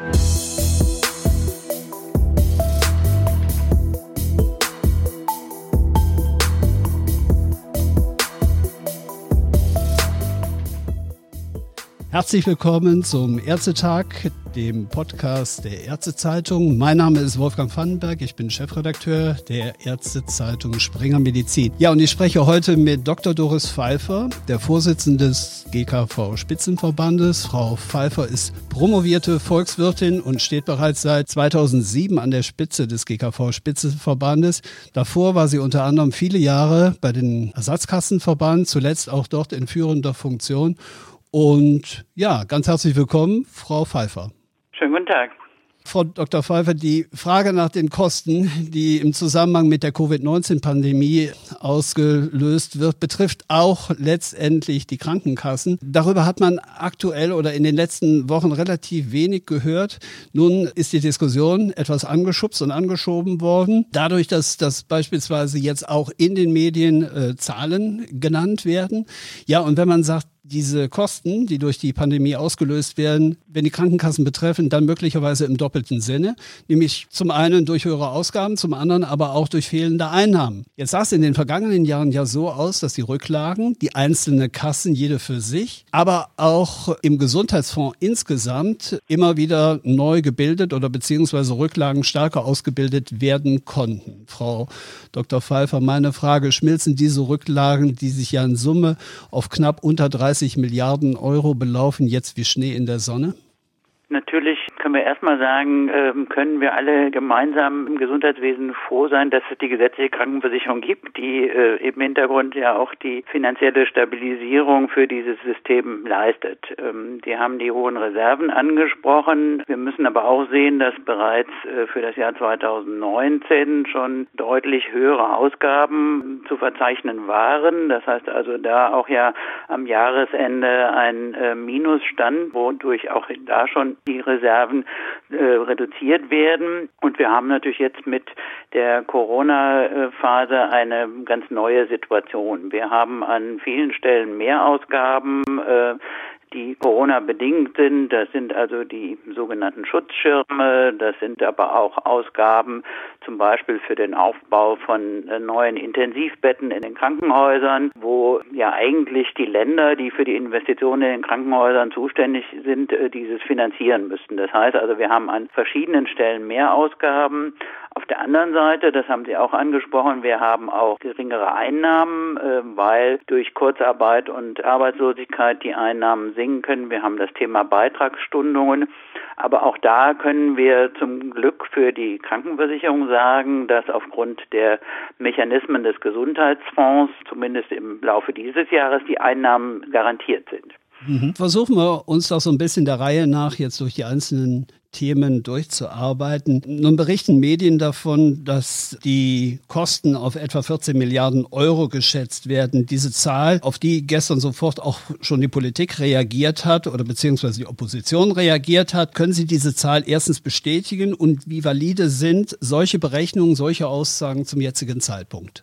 Bye. Herzlich willkommen zum Ärztetag, dem Podcast der Ärztezeitung. Mein Name ist Wolfgang Vandenberg, ich bin Chefredakteur der Ärztezeitung Springer Medizin. Ja, und ich spreche heute mit Dr. Doris Pfeiffer, der Vorsitzende des GKV Spitzenverbandes. Frau Pfeiffer ist promovierte Volkswirtin und steht bereits seit 2007 an der Spitze des GKV Spitzenverbandes. Davor war sie unter anderem viele Jahre bei den Ersatzkassenverband, zuletzt auch dort in führender Funktion und ja, ganz herzlich willkommen, Frau Pfeiffer. Schönen guten Tag. Frau Dr. Pfeiffer, die Frage nach den Kosten, die im Zusammenhang mit der Covid-19-Pandemie ausgelöst wird, betrifft auch letztendlich die Krankenkassen. Darüber hat man aktuell oder in den letzten Wochen relativ wenig gehört. Nun ist die Diskussion etwas angeschubst und angeschoben worden. Dadurch, dass, dass beispielsweise jetzt auch in den Medien äh, Zahlen genannt werden. Ja, und wenn man sagt, diese Kosten, die durch die Pandemie ausgelöst werden, wenn die Krankenkassen betreffen, dann möglicherweise im doppelten Sinne, nämlich zum einen durch höhere Ausgaben, zum anderen aber auch durch fehlende Einnahmen. Jetzt sah es in den vergangenen Jahren ja so aus, dass die Rücklagen, die einzelnen Kassen, jede für sich, aber auch im Gesundheitsfonds insgesamt immer wieder neu gebildet oder beziehungsweise Rücklagen stärker ausgebildet werden konnten. Frau Dr. Pfeiffer, meine Frage, schmilzen diese Rücklagen, die sich ja in Summe auf knapp unter 30 30 Milliarden Euro belaufen jetzt wie Schnee in der Sonne? Natürlich können wir erstmal sagen, ähm, können wir alle gemeinsam im Gesundheitswesen froh sein, dass es die gesetzliche Krankenversicherung gibt, die äh, im Hintergrund ja auch die finanzielle Stabilisierung für dieses System leistet. Ähm, die haben die hohen Reserven angesprochen. Wir müssen aber auch sehen, dass bereits äh, für das Jahr 2019 schon deutlich höhere Ausgaben zu verzeichnen waren. Das heißt also da auch ja am Jahresende ein äh, Minus stand, wodurch auch da schon die Reserven äh, reduziert werden. Und wir haben natürlich jetzt mit der Corona-Phase eine ganz neue Situation. Wir haben an vielen Stellen Mehrausgaben. Äh, die Corona-bedingt sind. Das sind also die sogenannten Schutzschirme. Das sind aber auch Ausgaben zum Beispiel für den Aufbau von äh, neuen Intensivbetten in den Krankenhäusern, wo ja eigentlich die Länder, die für die Investitionen in den Krankenhäusern zuständig sind, äh, dieses finanzieren müssten. Das heißt also, wir haben an verschiedenen Stellen mehr Ausgaben. Auf der anderen Seite, das haben Sie auch angesprochen, wir haben auch geringere Einnahmen, äh, weil durch Kurzarbeit und Arbeitslosigkeit die Einnahmen sinken können. Wir haben das Thema Beitragsstundungen. Aber auch da können wir zum Glück für die Krankenversicherung sagen, dass aufgrund der Mechanismen des Gesundheitsfonds zumindest im Laufe dieses Jahres die Einnahmen garantiert sind. Mhm. Versuchen wir uns doch so ein bisschen der Reihe nach jetzt durch die einzelnen Themen durchzuarbeiten. Nun berichten Medien davon, dass die Kosten auf etwa 14 Milliarden Euro geschätzt werden. Diese Zahl, auf die gestern sofort auch schon die Politik reagiert hat oder beziehungsweise die Opposition reagiert hat, können Sie diese Zahl erstens bestätigen und wie valide sind solche Berechnungen, solche Aussagen zum jetzigen Zeitpunkt?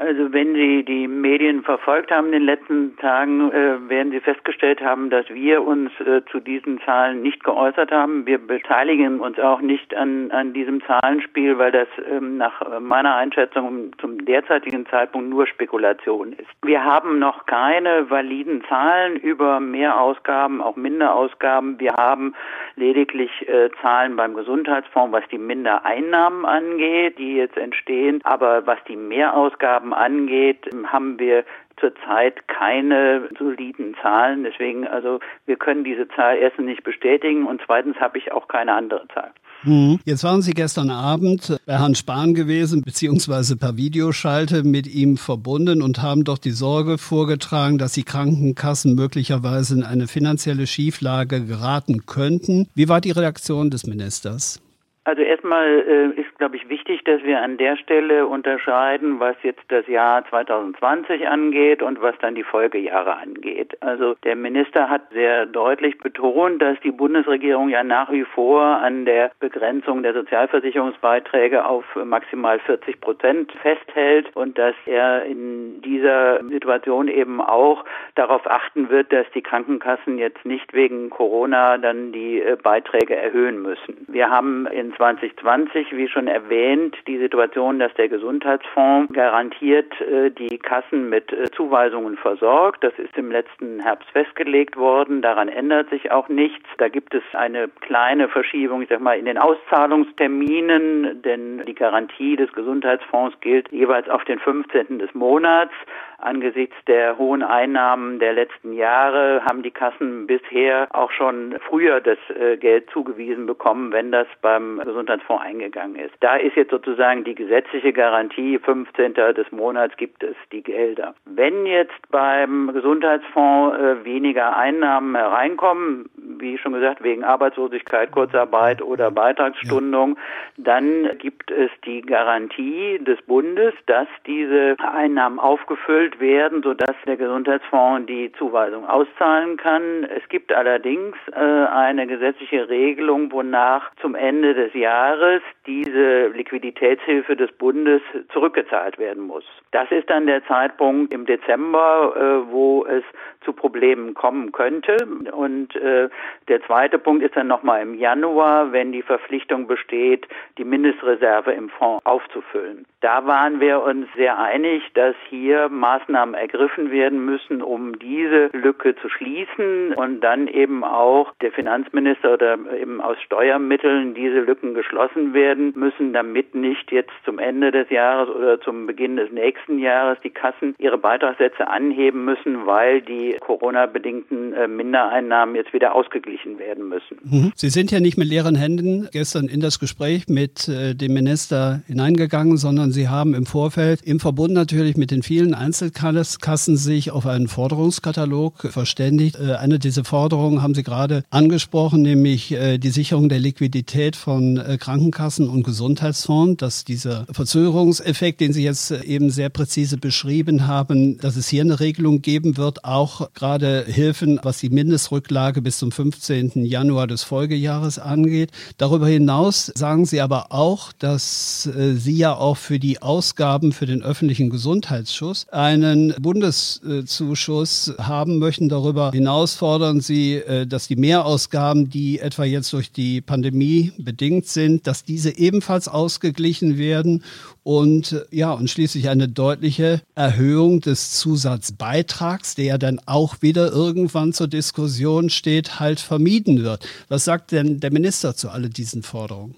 Also wenn Sie die Medien verfolgt haben in den letzten Tagen, äh, werden Sie festgestellt haben, dass wir uns äh, zu diesen Zahlen nicht geäußert haben. Wir beteiligen uns auch nicht an, an diesem Zahlenspiel, weil das ähm, nach meiner Einschätzung zum derzeitigen Zeitpunkt nur Spekulation ist. Wir haben noch keine validen Zahlen über Mehrausgaben, auch Minderausgaben. Wir haben lediglich äh, Zahlen beim Gesundheitsfonds, was die Mindereinnahmen angeht, die jetzt entstehen. Aber was die Mehrausgaben Ausgaben angeht, haben wir zurzeit keine soliden Zahlen. Deswegen, also wir können diese Zahl erstens nicht bestätigen und zweitens habe ich auch keine andere Zahl. Mhm. Jetzt waren Sie gestern Abend bei Herrn Spahn gewesen, beziehungsweise per Videoschalte mit ihm verbunden und haben doch die Sorge vorgetragen, dass die Krankenkassen möglicherweise in eine finanzielle Schieflage geraten könnten. Wie war die Reaktion des Ministers? Also erstmal äh, ist, glaube ich, wichtig, dass wir an der Stelle unterscheiden, was jetzt das Jahr 2020 angeht und was dann die Folgejahre angeht. Also der Minister hat sehr deutlich betont, dass die Bundesregierung ja nach wie vor an der Begrenzung der Sozialversicherungsbeiträge auf maximal 40 Prozent festhält und dass er in dieser Situation eben auch darauf achten wird, dass die Krankenkassen jetzt nicht wegen Corona dann die äh, Beiträge erhöhen müssen. Wir haben in 2020, wie schon erwähnt, die Situation, dass der Gesundheitsfonds garantiert äh, die Kassen mit äh, Zuweisungen versorgt. Das ist im letzten Herbst festgelegt worden. Daran ändert sich auch nichts. Da gibt es eine kleine Verschiebung, ich sag mal, in den Auszahlungsterminen, denn die Garantie des Gesundheitsfonds gilt jeweils auf den 15. des Monats. Angesichts der hohen Einnahmen der letzten Jahre haben die Kassen bisher auch schon früher das äh, Geld zugewiesen bekommen, wenn das beim Gesundheitsfonds eingegangen ist. Da ist jetzt sozusagen die gesetzliche Garantie, 15. des Monats gibt es die Gelder. Wenn jetzt beim Gesundheitsfonds äh, weniger Einnahmen hereinkommen, wie schon gesagt, wegen Arbeitslosigkeit, Kurzarbeit oder Beitragsstundung, dann gibt es die Garantie des Bundes, dass diese Einnahmen aufgefüllt werden, sodass der Gesundheitsfonds die Zuweisung auszahlen kann. Es gibt allerdings äh, eine gesetzliche Regelung, wonach zum Ende des Jahres diese Liquiditätshilfe des Bundes zurückgezahlt werden muss. Das ist dann der Zeitpunkt im Dezember, äh, wo es zu Problemen kommen könnte. Und äh, der zweite Punkt ist dann nochmal im Januar, wenn die Verpflichtung besteht, die Mindestreserve im Fonds aufzufüllen. Da waren wir uns sehr einig, dass hier Maßnahmen ergriffen werden müssen, um diese Lücke zu schließen und dann eben auch der Finanzminister oder eben aus Steuermitteln diese Lücken geschlossen werden müssen, damit nicht jetzt zum Ende des Jahres oder zum Beginn des nächsten Jahres die Kassen ihre Beitragssätze anheben müssen, weil die Corona-bedingten äh, Mindereinnahmen jetzt wieder ausgeglichen werden müssen. Mhm. Sie sind ja nicht mit leeren Händen gestern in das Gespräch mit äh, dem Minister hineingegangen, sondern Sie haben im Vorfeld im Verbund natürlich mit den vielen Einzelkassen sich auf einen Forderungskatalog verständigt. Äh, eine dieser Forderungen haben Sie gerade angesprochen, nämlich die Sicherung der Liquidität von Krankenkassen und Gesundheitsfonds, dass dieser Verzögerungseffekt, den Sie jetzt eben sehr präzise beschrieben haben, dass es hier eine Regelung geben wird, auch gerade Hilfen, was die Mindestrücklage bis zum 15. Januar des Folgejahres angeht. Darüber hinaus sagen Sie aber auch, dass äh, Sie ja auch für die Ausgaben für den öffentlichen Gesundheitsschutz einen Bundeszuschuss haben möchten. Darüber hinaus fordern Sie, äh, dass die Mehrausgaben, die etwa jetzt durch die Pandemie bedingt sind, dass diese ebenfalls ausgeglichen werden und ja, und schließlich eine deutliche Erhöhung des Zusatzbeitrags, der dann auch wieder irgendwann zur Diskussion steht, halt vermieden wird. Was sagt denn der Minister zu all diesen Forderungen?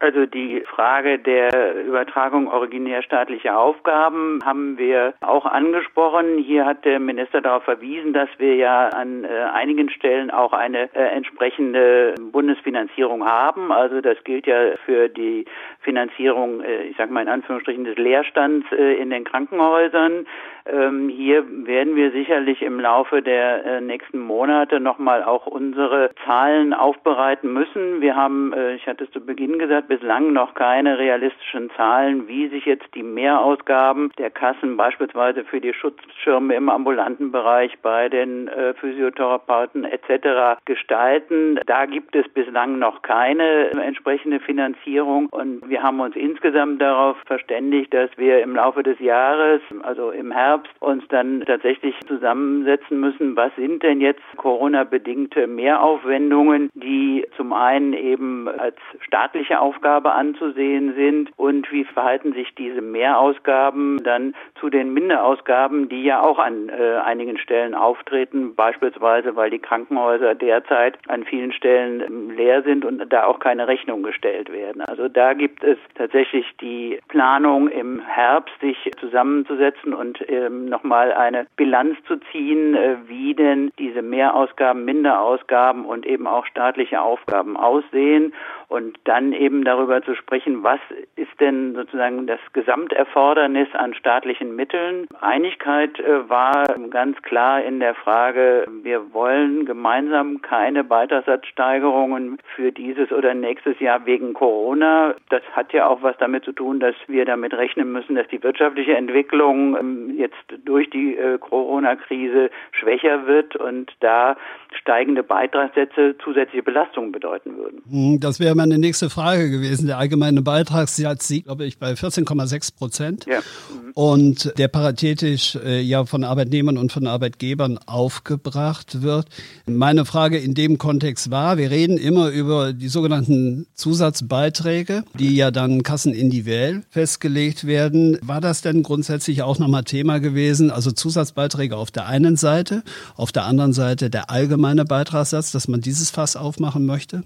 Also die Frage der Übertragung originär staatlicher Aufgaben haben wir auch angesprochen. Hier hat der Minister darauf verwiesen, dass wir ja an äh, einigen Stellen auch eine äh, entsprechende Bundesfinanzierung haben. Also das gilt ja für die Finanzierung, äh, ich sage mal in Anführungsstrichen, des Leerstands äh, in den Krankenhäusern. Ähm, hier werden wir sicherlich im Laufe der äh, nächsten Monate nochmal auch unsere Zahlen aufbereiten müssen. Wir haben, äh, ich hatte es zu Beginn gesagt, bislang noch keine realistischen Zahlen, wie sich jetzt die Mehrausgaben der Kassen beispielsweise für die Schutzschirme im ambulanten Bereich bei den äh, Physiotherapeuten etc. gestalten. Da gibt es bislang noch keine entsprechende Finanzierung und wir haben uns insgesamt darauf verständigt, dass wir im Laufe des Jahres, also im Herbst, uns dann tatsächlich zusammensetzen müssen, was sind denn jetzt Corona-bedingte Mehraufwendungen, die zum einen eben als staatliche Aufgabe anzusehen sind und wie verhalten sich diese Mehrausgaben dann zu den Minderausgaben, die ja auch an äh, einigen Stellen auftreten, beispielsweise weil die Krankenhäuser derzeit an vielen Stellen ähm, leer sind und da auch keine Rechnung gestellt werden. Also da gibt es tatsächlich die Planung im Herbst, sich zusammenzusetzen und äh, ähm, nochmal eine Bilanz zu ziehen, äh, wie denn diese Mehrausgaben, Minderausgaben und eben auch staatliche Aufgaben aussehen und dann eben darüber zu sprechen, was ist denn sozusagen das Gesamterfordernis an staatlichen Mitteln. Einigkeit äh, war ganz klar in der Frage, wir wollen gemeinsam keine Beitragssatzsteigerungen für dieses oder nächstes Jahr wegen Corona. Das hat ja auch was damit zu tun, dass wir damit rechnen müssen, dass die wirtschaftliche Entwicklung ähm, jetzt durch die äh, Corona-Krise schwächer wird und da steigende Beitragssätze zusätzliche Belastungen bedeuten würden. Hm, das wäre meine nächste Frage gewesen. Der allgemeine Beitragssatz liegt, glaube ich, bei 14,6 Prozent. Ja. Mhm. Und der paritätisch äh, ja von Arbeitnehmern und von Arbeitgebern aufgebracht wird. Meine Frage in dem Kontext war, wir reden immer über die sogenannten Zusatzbeiträge, die ja dann kassenindividuell festgelegt werden. War das denn grundsätzlich auch nochmal Thema gewesen? Also Zusatzbeiträge auf der einen Seite, auf der anderen Seite der allgemeine Beitragssatz, dass man dieses Fass aufmachen möchte?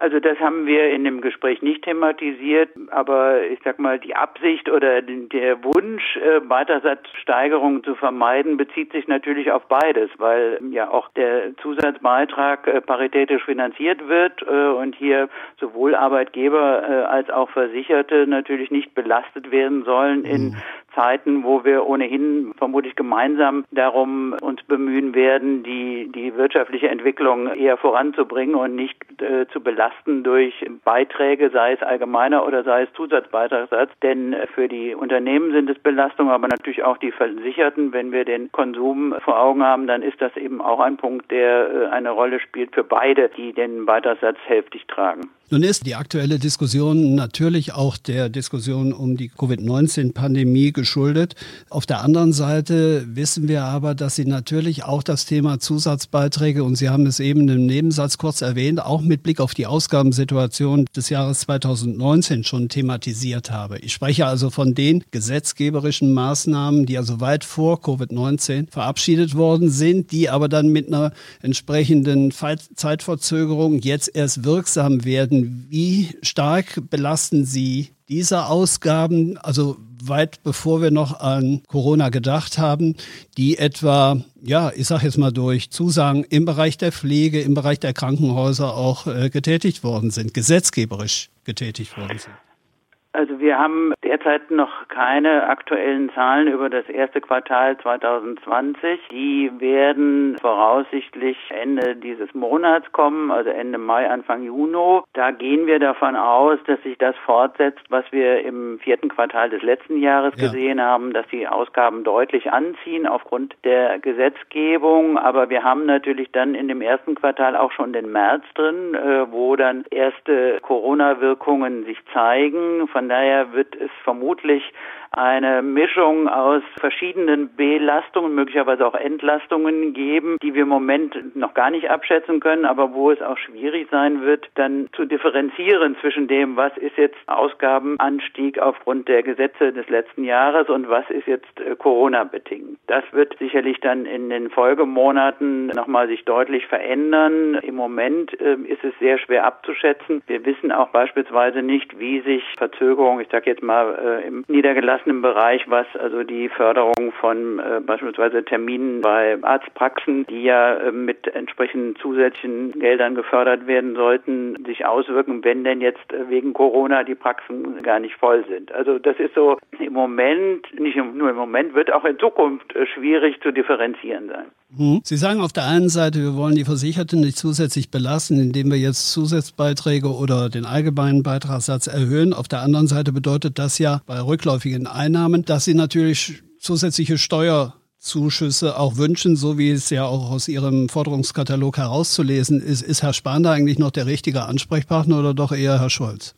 Also das haben wir in dem Gespräch nicht thematisiert, aber ich sag mal, die Absicht oder der Wunsch, äh, Beitragssatzsteigerungen zu vermeiden, bezieht sich natürlich auf beides, weil ja auch der Zusatzbeitrag äh, paritätisch finanziert wird äh, und hier sowohl Arbeitgeber als auch Versicherte natürlich nicht belastet werden sollen in mhm. Zeiten, wo wir ohnehin vermutlich gemeinsam darum uns bemühen werden, die, die wirtschaftliche Entwicklung eher voranzubringen und nicht äh, zu belasten durch Beiträge, sei es allgemeiner oder sei es Zusatzbeitragssatz. Denn für die Unternehmen sind es Belastungen, aber natürlich auch die Versicherten. Wenn wir den Konsum vor Augen haben, dann ist das eben auch ein Punkt, der äh, eine Rolle spielt für beide, die den Beitragssatz hälftig tragen. Nun ist die aktuelle Diskussion natürlich auch der Diskussion um die Covid-19-Pandemie geschuldet. Auf der anderen Seite wissen wir aber, dass Sie natürlich auch das Thema Zusatzbeiträge, und Sie haben es eben im Nebensatz kurz erwähnt, auch mit Blick auf die Ausgabensituation des Jahres 2019 schon thematisiert habe. Ich spreche also von den gesetzgeberischen Maßnahmen, die also weit vor Covid-19 verabschiedet worden sind, die aber dann mit einer entsprechenden Zeitverzögerung jetzt erst wirksam werden wie stark belasten Sie diese Ausgaben, also weit bevor wir noch an Corona gedacht haben, die etwa, ja, ich sage jetzt mal durch Zusagen im Bereich der Pflege, im Bereich der Krankenhäuser auch äh, getätigt worden sind, gesetzgeberisch getätigt worden sind? Also wir haben derzeit noch keine aktuellen Zahlen über das erste Quartal 2020. Die werden voraussichtlich Ende dieses Monats kommen, also Ende Mai, Anfang Juni. Da gehen wir davon aus, dass sich das fortsetzt, was wir im vierten Quartal des letzten Jahres ja. gesehen haben, dass die Ausgaben deutlich anziehen aufgrund der Gesetzgebung. Aber wir haben natürlich dann in dem ersten Quartal auch schon den März drin, äh, wo dann erste Corona-Wirkungen sich zeigen. Von daher wird es vermutlich eine Mischung aus verschiedenen Belastungen, möglicherweise auch Entlastungen geben, die wir im Moment noch gar nicht abschätzen können, aber wo es auch schwierig sein wird, dann zu differenzieren zwischen dem, was ist jetzt Ausgabenanstieg aufgrund der Gesetze des letzten Jahres und was ist jetzt äh, Corona bedingt. Das wird sicherlich dann in den Folgemonaten nochmal sich deutlich verändern. Im Moment äh, ist es sehr schwer abzuschätzen. Wir wissen auch beispielsweise nicht, wie sich Verzögerungen, ich sage jetzt mal äh, im niedergelassenen umfassenden Bereich, was also die Förderung von äh, beispielsweise Terminen bei Arztpraxen, die ja äh, mit entsprechenden zusätzlichen Geldern gefördert werden sollten, sich auswirken, wenn denn jetzt äh, wegen Corona die Praxen gar nicht voll sind. Also das ist so im Moment, nicht nur im Moment, wird auch in Zukunft äh, schwierig zu differenzieren sein. Mhm. Sie sagen auf der einen Seite, wir wollen die Versicherten nicht zusätzlich belasten, indem wir jetzt Zusatzbeiträge oder den allgemeinen Beitragssatz erhöhen. Auf der anderen Seite bedeutet das ja bei rückläufigen Einnahmen, dass sie natürlich zusätzliche Steuerzuschüsse auch wünschen, so wie es ja auch aus Ihrem Forderungskatalog herauszulesen ist. Ist Herr Spahn da eigentlich noch der richtige Ansprechpartner oder doch eher Herr Scholz?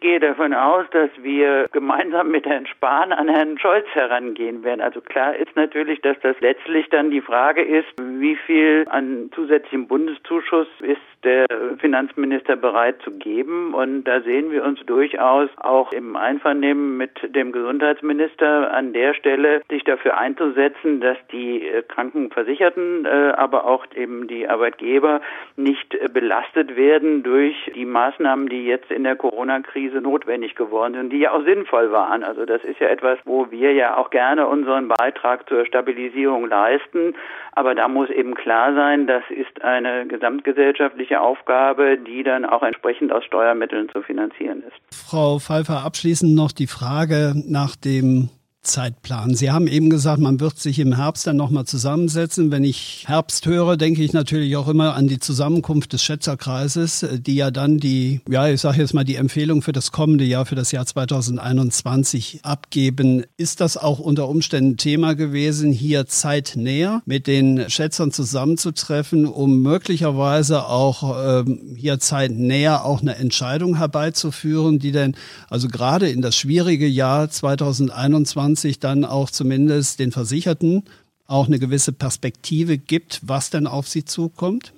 Gehe davon aus, dass wir gemeinsam mit Herrn Spahn an Herrn Scholz herangehen werden. Also klar ist natürlich, dass das letztlich dann die Frage ist, wie viel an zusätzlichem Bundeszuschuss ist der Finanzminister bereit zu geben. Und da sehen wir uns durchaus auch im Einvernehmen mit dem Gesundheitsminister an der Stelle, sich dafür einzusetzen, dass die äh, Krankenversicherten, äh, aber auch eben die Arbeitgeber nicht belastet werden durch die Maßnahmen, die jetzt in der Corona-Krise Krise notwendig geworden sind, die ja auch sinnvoll waren. Also das ist ja etwas, wo wir ja auch gerne unseren Beitrag zur Stabilisierung leisten. Aber da muss eben klar sein, das ist eine gesamtgesellschaftliche Aufgabe, die dann auch entsprechend aus Steuermitteln zu finanzieren ist. Frau Pfeiffer, abschließend noch die Frage nach dem Zeitplan? Sie haben eben gesagt, man wird sich im Herbst dann nochmal zusammensetzen. Wenn ich Herbst höre, denke ich natürlich auch immer an die Zusammenkunft des Schätzerkreises, die ja dann die, ja, ich sage jetzt mal die Empfehlung für das kommende Jahr, für das Jahr 2021 abgeben. Ist das auch unter Umständen Thema gewesen, hier zeitnäher mit den Schätzern zusammenzutreffen, um möglicherweise auch ähm, hier zeitnäher auch eine Entscheidung herbeizuführen, die denn also gerade in das schwierige Jahr 2021 2020 dann auch zumindest den Versicherten auch eine gewisse Perspektive gibt, was denn auf sie zukommt?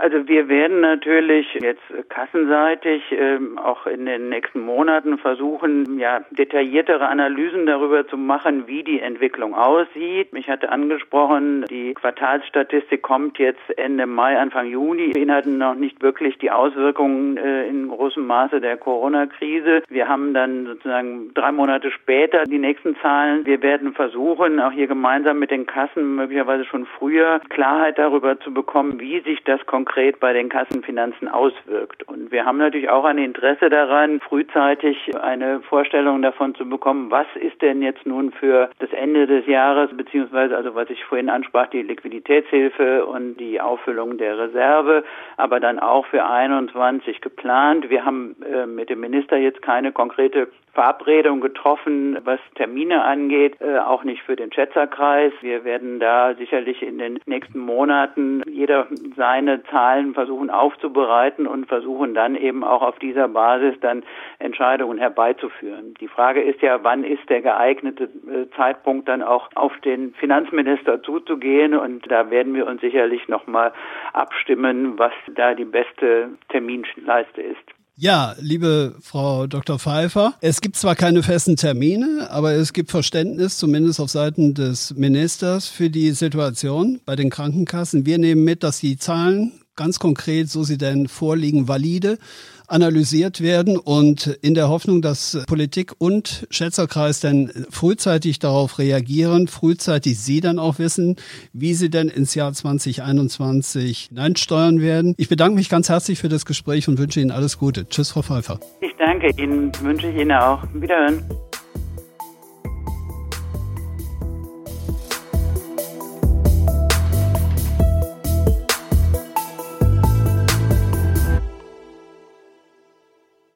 Also wir werden natürlich jetzt kassenseitig ähm, auch in den nächsten Monaten versuchen, ja, detailliertere Analysen darüber zu machen, wie die Entwicklung aussieht. Mich hatte angesprochen, die Quartalsstatistik kommt jetzt Ende Mai, Anfang Juni, beinhalten noch nicht wirklich die Auswirkungen äh, in großem Maße der Corona-Krise. Wir haben dann sozusagen drei Monate später die nächsten Zahlen. Wir werden versuchen, auch hier gemeinsam mit den Kassen möglicherweise schon früher Klarheit darüber zu bekommen, wie sich das konkret konkret bei den Kassenfinanzen auswirkt. Und wir haben natürlich auch ein Interesse daran, frühzeitig eine Vorstellung davon zu bekommen, was ist denn jetzt nun für das Ende des Jahres, beziehungsweise also was ich vorhin ansprach, die Liquiditätshilfe und die Auffüllung der Reserve, aber dann auch für 21 geplant. Wir haben äh, mit dem Minister jetzt keine konkrete Verabredung getroffen, was Termine angeht, äh, auch nicht für den Schätzerkreis. Wir werden da sicherlich in den nächsten Monaten jeder seine Zahlen versuchen aufzubereiten und versuchen dann eben auch auf dieser Basis dann Entscheidungen herbeizuführen. Die Frage ist ja, wann ist der geeignete äh, Zeitpunkt dann auch auf den Finanzminister zuzugehen und da werden wir uns sicherlich nochmal abstimmen, was da die beste Terminleiste ist. Ja, liebe Frau Dr. Pfeiffer, es gibt zwar keine festen Termine, aber es gibt Verständnis, zumindest auf Seiten des Ministers, für die Situation bei den Krankenkassen. Wir nehmen mit, dass die Zahlen ganz konkret, so sie denn vorliegen, valide analysiert werden und in der Hoffnung, dass Politik und Schätzerkreis dann frühzeitig darauf reagieren, frühzeitig Sie dann auch wissen, wie Sie denn ins Jahr 2021 hineinsteuern werden. Ich bedanke mich ganz herzlich für das Gespräch und wünsche Ihnen alles Gute. Tschüss, Frau Pfeiffer. Ich danke Ihnen, wünsche Ihnen auch. Wiederhören.